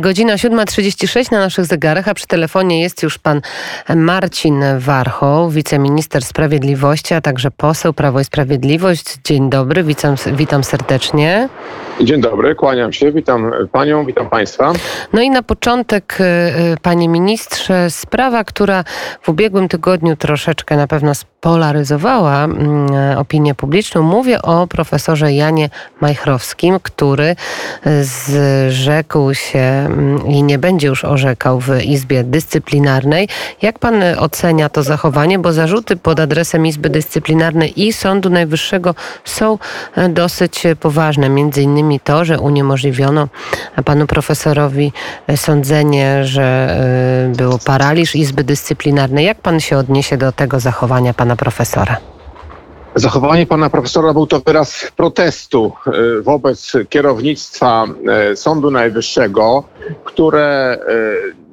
Godzina 7.36 na naszych zegarach, a przy telefonie jest już pan Marcin Warchoł, wiceminister sprawiedliwości, a także poseł Prawo i Sprawiedliwość. Dzień dobry, witam, witam serdecznie. Dzień dobry, kłaniam się, witam panią, witam państwa. No i na początek, y, y, panie ministrze, sprawa, która w ubiegłym tygodniu troszeczkę na pewno spolaryzowała mm, opinię publiczną. Mówię o profesorze Janie Majchrowskim, który zrzekł się mm, i nie będzie już orzekał w Izbie Dyscyplinarnej. Jak pan ocenia to zachowanie? Bo zarzuty pod adresem Izby Dyscyplinarnej i Sądu Najwyższego są dosyć poważne. Między innymi innymi to, że uniemożliwiono panu profesorowi sądzenie, że y, było paraliż Izby Dyscyplinarnej. Jak pan się odniesie do tego zachowania pana profesora? Zachowanie pana profesora był to wyraz protestu y, wobec kierownictwa y, Sądu Najwyższego, które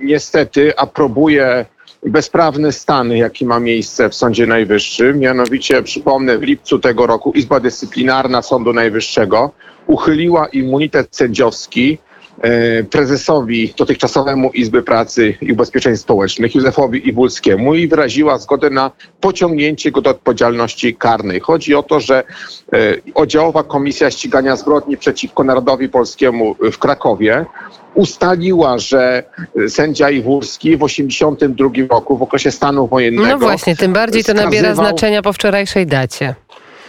niestety aprobuje bezprawny stan, jaki ma miejsce w Sądzie Najwyższym. Mianowicie, przypomnę, w lipcu tego roku Izba Dyscyplinarna Sądu Najwyższego uchyliła immunitet sędziowski e, prezesowi dotychczasowemu Izby Pracy i Ubezpieczeń Społecznych Józefowi Iwulskiemu i wyraziła zgodę na pociągnięcie go do odpowiedzialności karnej. Chodzi o to, że e, oddziałowa Komisja Ścigania Zbrodni przeciwko Narodowi Polskiemu w Krakowie ustaliła, że sędzia Iwulski w 1982 roku, w okresie stanu wojennego... No właśnie, tym bardziej to nabiera znaczenia po wczorajszej dacie.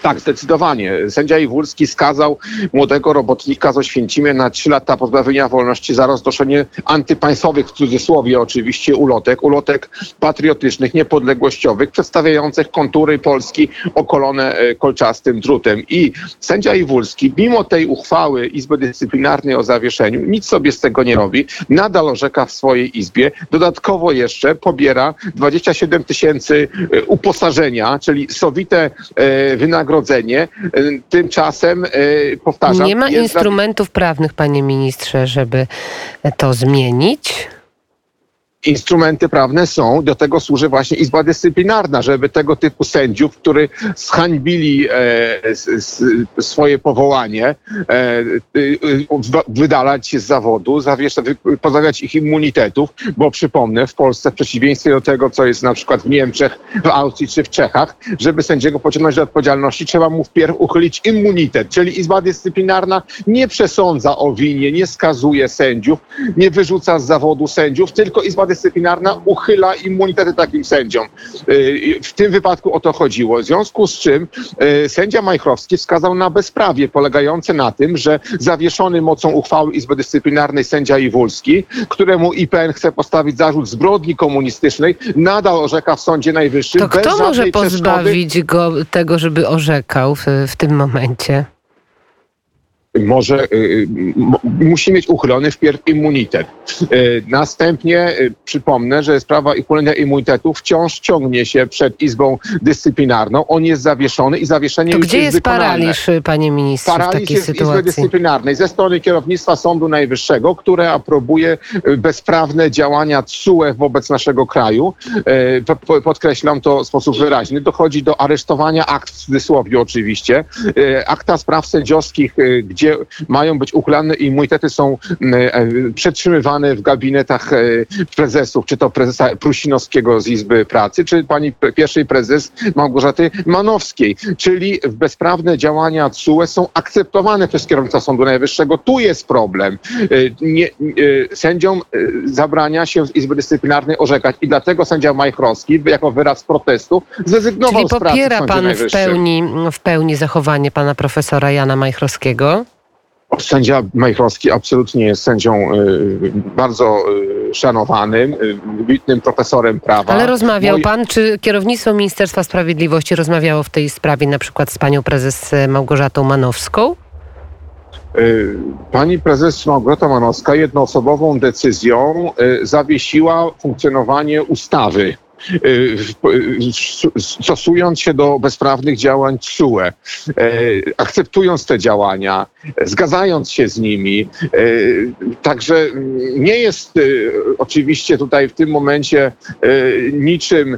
Tak, zdecydowanie. Sędzia Iwulski skazał młodego robotnika z Oświęcimia na trzy lata pozbawienia wolności za roznoszenie antypaństwowych, w cudzysłowie oczywiście, ulotek, ulotek patriotycznych, niepodległościowych, przedstawiających kontury Polski okolone kolczastym drutem. I sędzia Iwulski, mimo tej uchwały Izby Dyscyplinarnej o zawieszeniu, nic sobie z tego nie robi, nadal orzeka w swojej izbie. Dodatkowo jeszcze pobiera 27 tysięcy e, uposażenia, czyli sowite e, wynagrodzenie wynagrodzenie. Tymczasem, e, powtarzam... Nie ma instrumentów prawnych, panie ministrze, żeby to zmienić? Instrumenty prawne są, do tego służy właśnie Izba Dyscyplinarna, żeby tego typu sędziów, którzy zhańbili e, swoje powołanie, e, wydalać z zawodu, zawieszać, pozbawiać ich immunitetów, bo przypomnę, w Polsce w przeciwieństwie do tego, co jest na przykład w Niemczech, w Austrii czy w Czechach, żeby sędziego pociągnąć do odpowiedzialności, trzeba mu wpierw uchylić immunitet, czyli Izba Dyscyplinarna nie przesądza o winie, nie skazuje sędziów, nie wyrzuca z zawodu sędziów, tylko Izba Dyscyplinarna Dyscyplinarna uchyla immunitety takim sędziom. Y, w tym wypadku o to chodziło. W związku z czym y, sędzia Majchrowski wskazał na bezprawie polegające na tym, że zawieszony mocą uchwały Izby Dyscyplinarnej sędzia Iwulski, któremu IPN chce postawić zarzut zbrodni komunistycznej, nadal orzeka w Sądzie Najwyższym. To kto może pozbawić go tego, żeby orzekał w, w tym momencie? Może y, y, musi mieć uchylony wpierw immunitet. Y, następnie przypomnę, że sprawa uchylenia immunitetu wciąż ciągnie się przed Izbą Dyscyplinarną. On jest zawieszony i zawieszenie to gdzie jest, jest paraliż, panie ministrze, paraliż w takiej jest sytuacji? Izby Dyscyplinarnej ze strony kierownictwa Sądu Najwyższego, które aprobuje bezprawne działania TSUE wobec naszego kraju. Podkreślam to w sposób wyraźny. Dochodzi do aresztowania akt w cudzysłowie oczywiście. Akta spraw sędziowskich, gdzie gdzie mają być uchylane immunitety są e, przetrzymywane w gabinetach e, prezesów, czy to prezesa Prusinowskiego z Izby Pracy, czy pani pierwszej prezes Małgorzaty Manowskiej. Czyli bezprawne działania CUE są akceptowane przez kierownictwa Sądu Najwyższego. Tu jest problem. E, nie, sędziom zabrania się z Izby Dyscyplinarnej orzekać i dlatego sędzia Majchrowski jako wyraz protestu zrezygnował Czyli z pracy popiera pan w pełni, w pełni zachowanie pana profesora Jana Majchrowskiego? Sędzia Majchrowski absolutnie jest sędzią y, bardzo y, szanowanym, y, wybitnym profesorem prawa. Ale rozmawiał pan, czy kierownictwo Ministerstwa Sprawiedliwości rozmawiało w tej sprawie na przykład z panią prezes Małgorzatą Manowską? Pani prezes Małgorzata Manowska jednoosobową decyzją zawiesiła funkcjonowanie ustawy stosując się do bezprawnych działań TSUE, akceptując te działania, zgadzając się z nimi. Także nie jest oczywiście tutaj w tym momencie niczym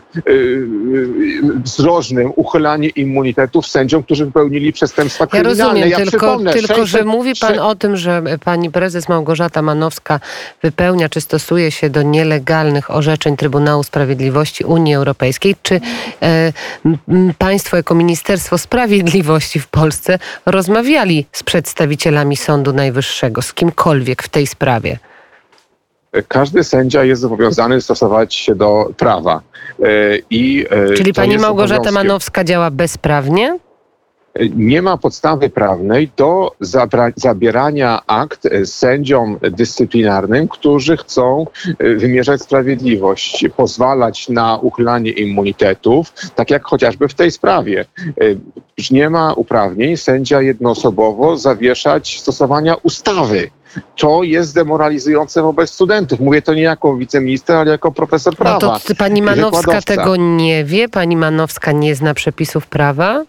zdrożnym uchylanie immunitetów sędziom, którzy wypełnili przestępstwa kryminalne. Ja rozumiem, ja tylko, tylko że mówi pan o tym, że pani prezes Małgorzata Manowska wypełnia czy stosuje się do nielegalnych orzeczeń Trybunału Sprawiedliwości Unii Europejskiej. Czy e, państwo jako Ministerstwo Sprawiedliwości w Polsce rozmawiali z przedstawicielami Sądu Najwyższego, z kimkolwiek w tej sprawie? każdy sędzia jest zobowiązany stosować się do prawa. E, I, e, Czyli pani Małgorzata Manowska działa bezprawnie? Nie ma podstawy prawnej do zabierania akt sędziom dyscyplinarnym, którzy chcą e, wymierzać sprawiedliwość, pozwalać na uchylanie immunitetów, tak jak chociażby w tej sprawie. Nie ma uprawnień sędzia jednoosobowo zawieszać stosowania ustawy to jest demoralizujące wobec studentów. Mówię to nie jako wiceminister, ale jako profesor prawa. No to pani Manowska tego nie wie? Pani Manowska nie zna przepisów prawa?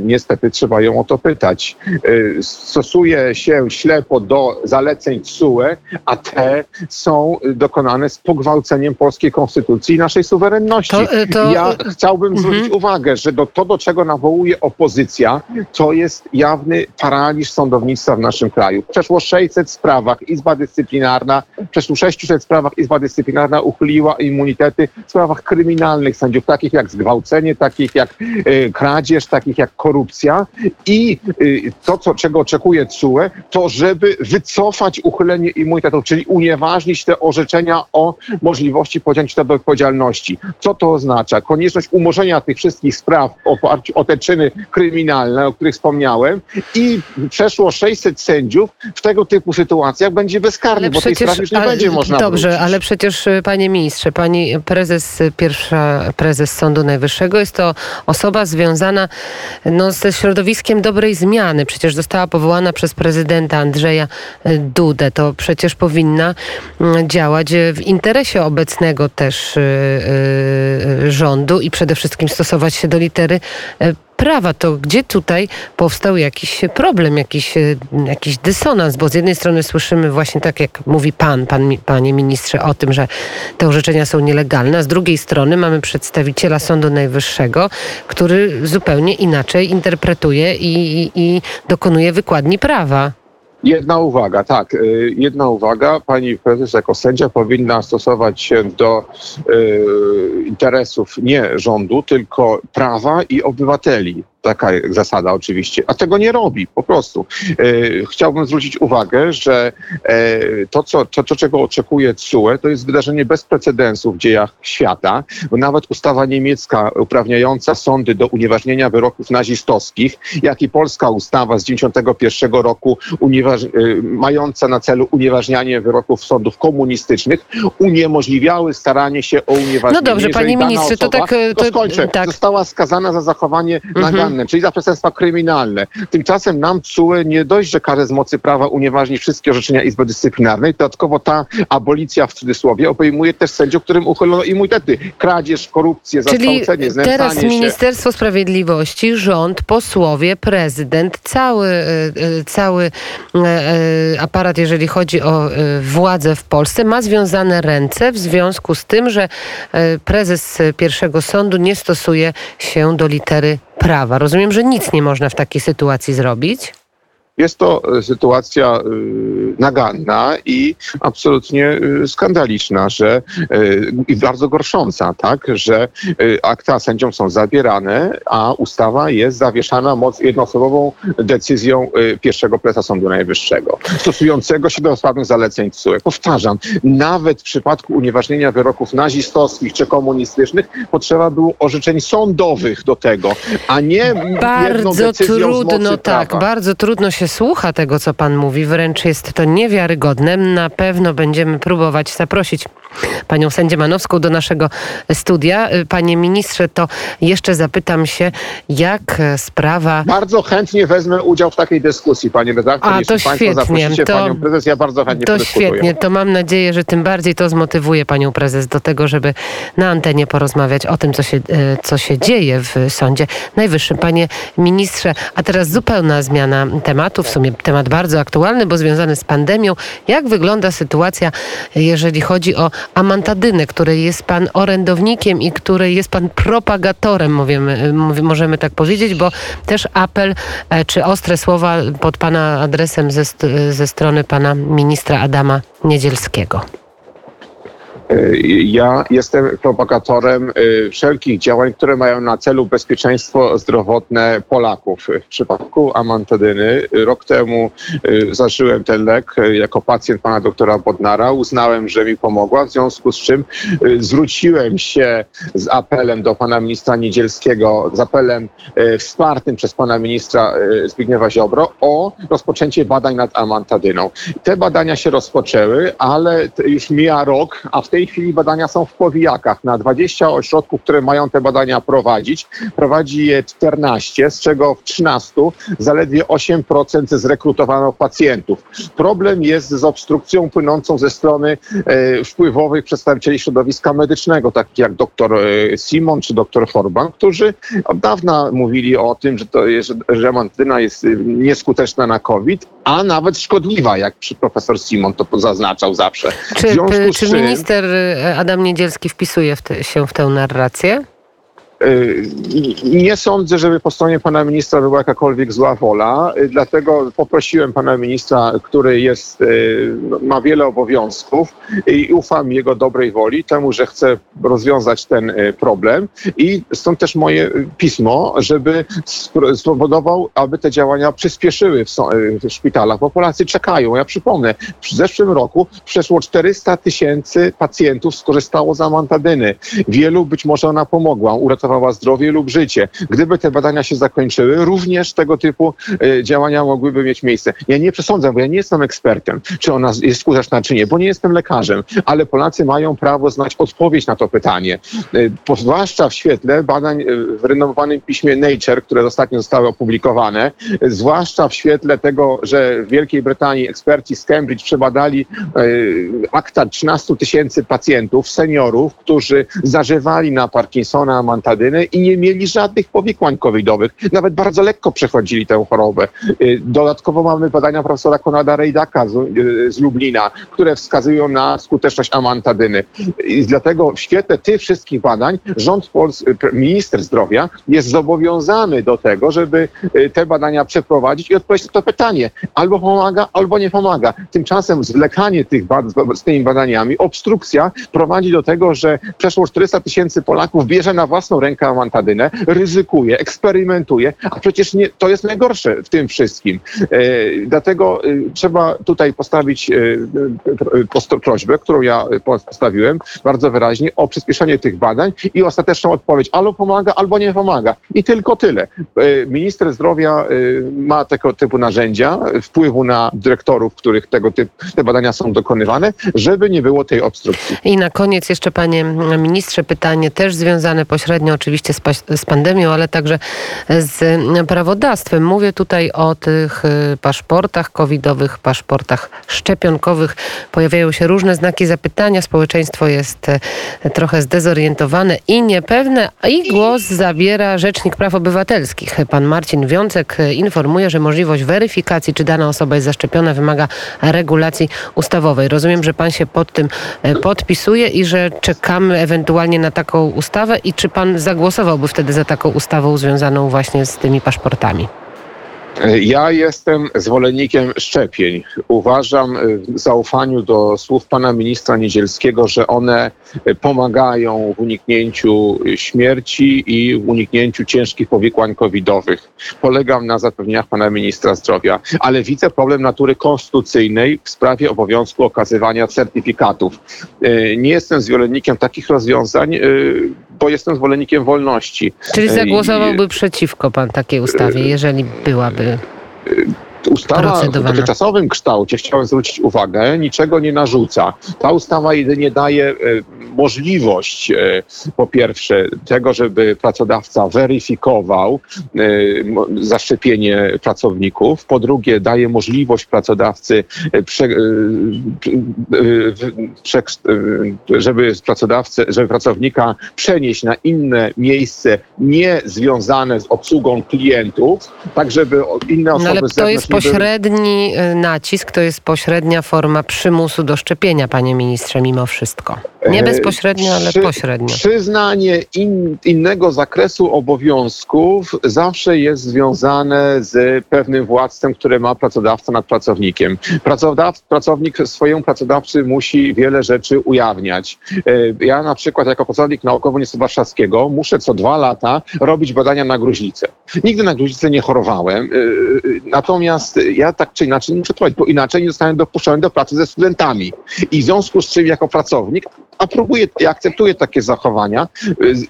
Niestety trzeba ją o to pytać. Y, stosuje się ślepo do zaleceń TSUE, a te są dokonane z pogwałceniem polskiej konstytucji i naszej suwerenności. To, y, to... Ja chciałbym mhm. zwrócić uwagę, że do, to, do czego nawołuje opozycja, to jest jawny paraliż sądownictwa w naszym kraju. Przeszło 600 sprawach Izba Dyscyplinarna, przeszło 600 sprawach Izba Dyscyplinarna uchyliła immunitety w sprawach kryminalnych sędziów, takich jak zgwałcenie, takich jak y, kradzież, takich jak jak korupcja i y, to, co, czego oczekuje CUE, to żeby wycofać uchylenie immunitetu, czyli unieważnić te orzeczenia o możliwości podjęcia do odpowiedzialności. Co to oznacza? Konieczność umorzenia tych wszystkich spraw w oparciu o te czyny kryminalne, o których wspomniałem i przeszło 600 sędziów w tego typu sytuacjach będzie bezkarny, bo tej sprawy już nie ale, będzie można Dobrze, wrócić. ale przecież y, panie ministrze, pani prezes, pierwsza prezes Sądu Najwyższego jest to osoba związana no, ze środowiskiem dobrej zmiany. Przecież została powołana przez prezydenta Andrzeja e, Dudę. To przecież powinna mm, działać w interesie obecnego też e, e, rządu i przede wszystkim stosować się do litery prawa, to gdzie tutaj powstał jakiś problem, jakiś, jakiś dysonans? Bo z jednej strony słyszymy właśnie tak, jak mówi pan, pan, panie ministrze, o tym, że te orzeczenia są nielegalne, a z drugiej strony mamy przedstawiciela Sądu Najwyższego, który zupełnie inaczej interpretuje i, i, i dokonuje wykładni prawa. Jedna uwaga, tak. Y, jedna uwaga. Pani prezes jako sędzia powinna stosować się do y, interesów nie rządu, tylko prawa i obywateli taka zasada oczywiście, a tego nie robi po prostu. E, chciałbym zwrócić uwagę, że e, to, co, to, to, czego oczekuje CUE, to jest wydarzenie bez precedensu w dziejach świata, bo nawet ustawa niemiecka uprawniająca sądy do unieważnienia wyroków nazistowskich, jak i polska ustawa z 1991 roku unieważ... E, mająca na celu unieważnianie wyroków sądów komunistycznych, uniemożliwiały staranie się o unieważnienie. No dobrze, panie ministrze, to tak... To, to skończę. Tak. Została skazana za zachowanie mhm. Naganne czyli za przestępstwa kryminalne. Tymczasem nam CUE nie dość, że karę z mocy prawa unieważni wszystkie orzeczenia Izby Dyscyplinarnej, dodatkowo ta abolicja w cudzysłowie obejmuje też sędziów, którym uchylono immunitety. Kradzież, korupcję, Czyli teraz się. Ministerstwo Sprawiedliwości, rząd, posłowie, prezydent, cały, e, e, cały e, aparat, jeżeli chodzi o władzę w Polsce, ma związane ręce w związku z tym, że prezes pierwszego sądu nie stosuje się do litery prawa. Rozumiem, że nic nie można w takiej sytuacji zrobić. Jest to e, sytuacja e, naganna i absolutnie e, skandaliczna, że i bardzo gorsząca, tak, że akta sędziom są zabierane, a ustawa jest zawieszana moc jednoosobową decyzją pierwszego prezesa Sądu Najwyższego, stosującego się do ostatnich zaleceń TSUE. Powtarzam, nawet w przypadku unieważnienia wyroków nazistowskich czy komunistycznych potrzeba było orzeczeń sądowych do tego, a nie bardzo trudno, tak, bardzo trudno się słucha tego, co pan mówi. Wręcz jest to niewiarygodne. Na pewno będziemy próbować zaprosić panią sędzię Manowską do naszego studia. Panie ministrze, to jeszcze zapytam się, jak sprawa... Bardzo chętnie wezmę udział w takiej dyskusji, panie redaktor. A, to świetnie. To, panią prezes, ja bardzo chętnie To świetnie, to mam nadzieję, że tym bardziej to zmotywuje panią prezes do tego, żeby na antenie porozmawiać o tym, co się, e, co się dzieje w Sądzie Najwyższym. Panie ministrze, a teraz zupełna zmiana tematu, w sumie temat bardzo aktualny, bo związany z pandemią. Jak wygląda sytuacja, jeżeli chodzi o amantadynę, której jest pan orędownikiem i której jest pan propagatorem, mówimy, możemy tak powiedzieć, bo też apel e, czy ostre słowa pod pana adresem ze, ze strony pana ministra Adama Niedzielskiego. Ja jestem propagatorem y, wszelkich działań, które mają na celu bezpieczeństwo zdrowotne Polaków. W przypadku amantadyny rok temu y, zażyłem ten lek jako pacjent pana doktora Bodnara. Uznałem, że mi pomogła, w związku z czym y, zwróciłem się z apelem do pana ministra Niedzielskiego, z apelem wspartym przez pana ministra Zbigniewa Ziobro o rozpoczęcie badań nad amantadyną. Te badania się rozpoczęły, ale już mija rok, a w tej tej chwili badania są w powijakach. Na 20 ośrodków, które mają te badania prowadzić, prowadzi je 14, z czego w 13 zaledwie 8% zrekrutowano pacjentów. Problem jest z obstrukcją płynącą ze strony e, wpływowych przedstawicieli środowiska medycznego, takich jak dr e, Simon czy dr Forban, którzy od dawna mówili o tym, że, to jest, że mantyna jest e, nieskuteczna na COVID, a nawet szkodliwa, jak profesor Simon to zaznaczał zawsze. Czy, czy minister Adam Niedzielski wpisuje w te, się w tę narrację? Y, nie sądzę, żeby po stronie pana ministra była jakakolwiek zła wola, y, dlatego poprosiłem pana ministra, który jest, y, ma wiele obowiązków i ufam jego dobrej woli, temu, że chce rozwiązać ten problem i stąd też moje pismo, żeby spowodował, aby te działania przyspieszyły w, szpitalach, bo Polacy czekają. Ja przypomnę, w zeszłym roku przeszło 400 tysięcy pacjentów skorzystało z amantadyny. Wielu być może ona pomogła, uratowała ratowała zdrowie lub życie. Gdyby te badania się zakończyły, również tego typu e, działania mogłyby mieć miejsce. Ja nie przesądzam, bo ja nie jestem ekspertem, czy ona jest skuteczna, czy nie, bo nie jestem lekarzem, ale Polacy mają prawo znać odpowiedź na to pytanie. E, zwłaszcza w świetle badań e, w renomowanym piśmie Nature, które ostatnio zostały opublikowane, zwłaszcza w świetle tego, że w Wielkiej Brytanii eksperci z Cambridge przebadali akta 13 tysięcy pacjentów, seniorów, którzy zażywali na Parkinsona, I nie mieli żadnych powikłań covidowych. Nawet bardzo lekko przechodzili tę chorobę. Y, dodatkowo mamy badania profesora Konrada Rejdaka z, y, z Lublina, które wskazują na skuteczność amantadyny. I dlatego w świetle tych wszystkich badań rząd Polski, minister zdrowia jest zobowiązany do tego, żeby y, te badania przeprowadzić i odpowiedzieć na to pytanie. Albo pomaga, albo nie pomaga. Tymczasem zwlekanie tych bad- z tymi badaniami, obstrukcja prowadzi do tego, że przeszło 400 tysięcy Polaków bierze na własną rękę amantadynę, ryzykuje, eksperymentuje, a przecież nie, to jest najgorsze w tym wszystkim. E, dlatego e, trzeba tutaj postawić e, prośbę, którą ja postawiłem bardzo wyraźnie o przyspieszenie tych badań i ostateczną odpowiedź albo pomaga, albo nie pomaga. I tylko tyle. Minister zdrowia ma tego typu narzędzia, wpływu na dyrektorów, których tego typu te badania są dokonywane, żeby nie było tej obstrukcji. I na koniec jeszcze panie ministrze pytanie też związane pośrednio oczywiście z, z pandemią, ale także z prawodawstwem. Mówię tutaj o tych y, paszportach covidowych, paszportach szczepionkowych. Pojawiają się różne znaki zapytania. Społeczeństwo jest y, trochę zdezorientowane i niepewne. I głos zabiera Rzecznik Praw Obywatelskich. Pan Marcin Wiącek informuje, że możliwość weryfikacji, czy dana osoba jest zaszczepiona, wymaga regulacji ustawowej. Rozumiem, że pan się pod tym podpisuje i że czekamy ewentualnie na taką ustawę i czy pan zagłosowałby wtedy za taką ustawą związaną właśnie z tymi paszportami? Ja jestem zwolennikiem szczepień. Uważam w zaufaniu do słów pana ministra Niedzielskiego, że one pomagają w uniknięciu śmierci i w uniknięciu ciężkich powikłań covidowych. Polegam na zapewnieniach pana ministra zdrowia, ale widzę problem natury konstytucyjnej w sprawie obowiązku okazywania certyfikatów. Nie jestem zwolennikiem takich rozwiązań, bo jestem zwolennikiem wolności. Czyli zagłosowałby I, przeciwko pan takiej ustawie, jeżeli byłaby Ustawa w dotychczasowym kształcie, chciałem zwrócić uwagę, niczego nie narzuca. Ta ustawa jedynie daje możliwość po pierwsze tego, żeby pracodawca weryfikował zaszczepienie pracowników, po drugie daje możliwość pracodawcy, prze, prze, żeby pracodawcę, żeby pracownika przenieść na inne miejsce nie związane z obsługą klientów, tak żeby inne osoby... No ale to jest pośredni były... nacisk, to jest pośrednia forma przymusu do szczepienia, panie ministrze, mimo wszystko. Nie e, bezpośrednio, ale Przy, pośrednio. Przyznanie in, innego zakresu obowiązków zawsze jest związane z pewnym władztwem, które ma pracodawca nad pracownikiem. Pracodaw, pracownik swojemu pracodawcy musi wiele rzeczy ujawniać. E, ja na przykład jako pracownik naukowy Uniwersytetu Warszawskiego muszę co dwa lata robić badania na gruźlicę. Nigdy na gruźlicę nie chorowałem, e, natomiast ja tak czy inaczej muszę trwać, bo inaczej nie zostałem dopuszczony do pracy ze studentami. I w związku z czym jako pracownik aprobuję i akceptuję takie zachowania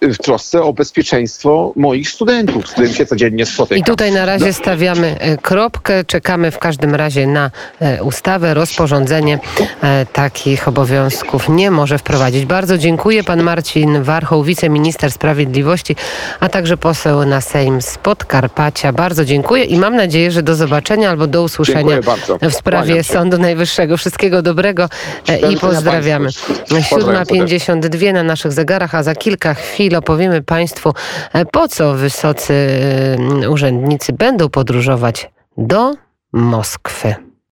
y, w trosce o bezpieczeństwo moich studentów, z którymi się codziennie spotykam. I tutaj na razie no. stawiamy e, kropkę. Czekamy w każdym razie na e, ustawę. Rozporządzenie e, takich obowiązków nie może wprowadzić. Bardzo dziękuję. Pan Marcin Warchoł, wiceminister sprawiedliwości, a także poseł na Sejm z Podkarpacia. Bardzo dziękuję i mam nadzieję, że do zobaczenia albo do usłyszenia w sprawie Sądu Najwyższego. Wszystkiego dobrego i pozdrawiamy. 7.52 na naszych zegarach, a za kilka chwil opowiemy Państwu, e, po co wysocy e, urzędnicy będą podróżować do Moskwy.